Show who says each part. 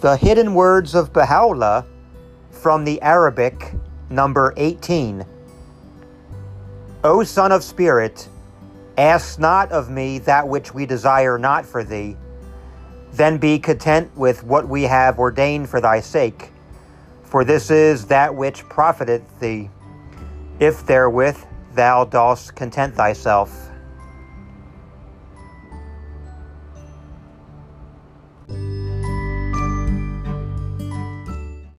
Speaker 1: The hidden words of Baha'u'llah from the Arabic, number 18. O Son of Spirit, ask not of me that which we desire not for thee. Then be content with what we have ordained for thy sake, for this is that which profiteth thee, if therewith thou dost content thyself.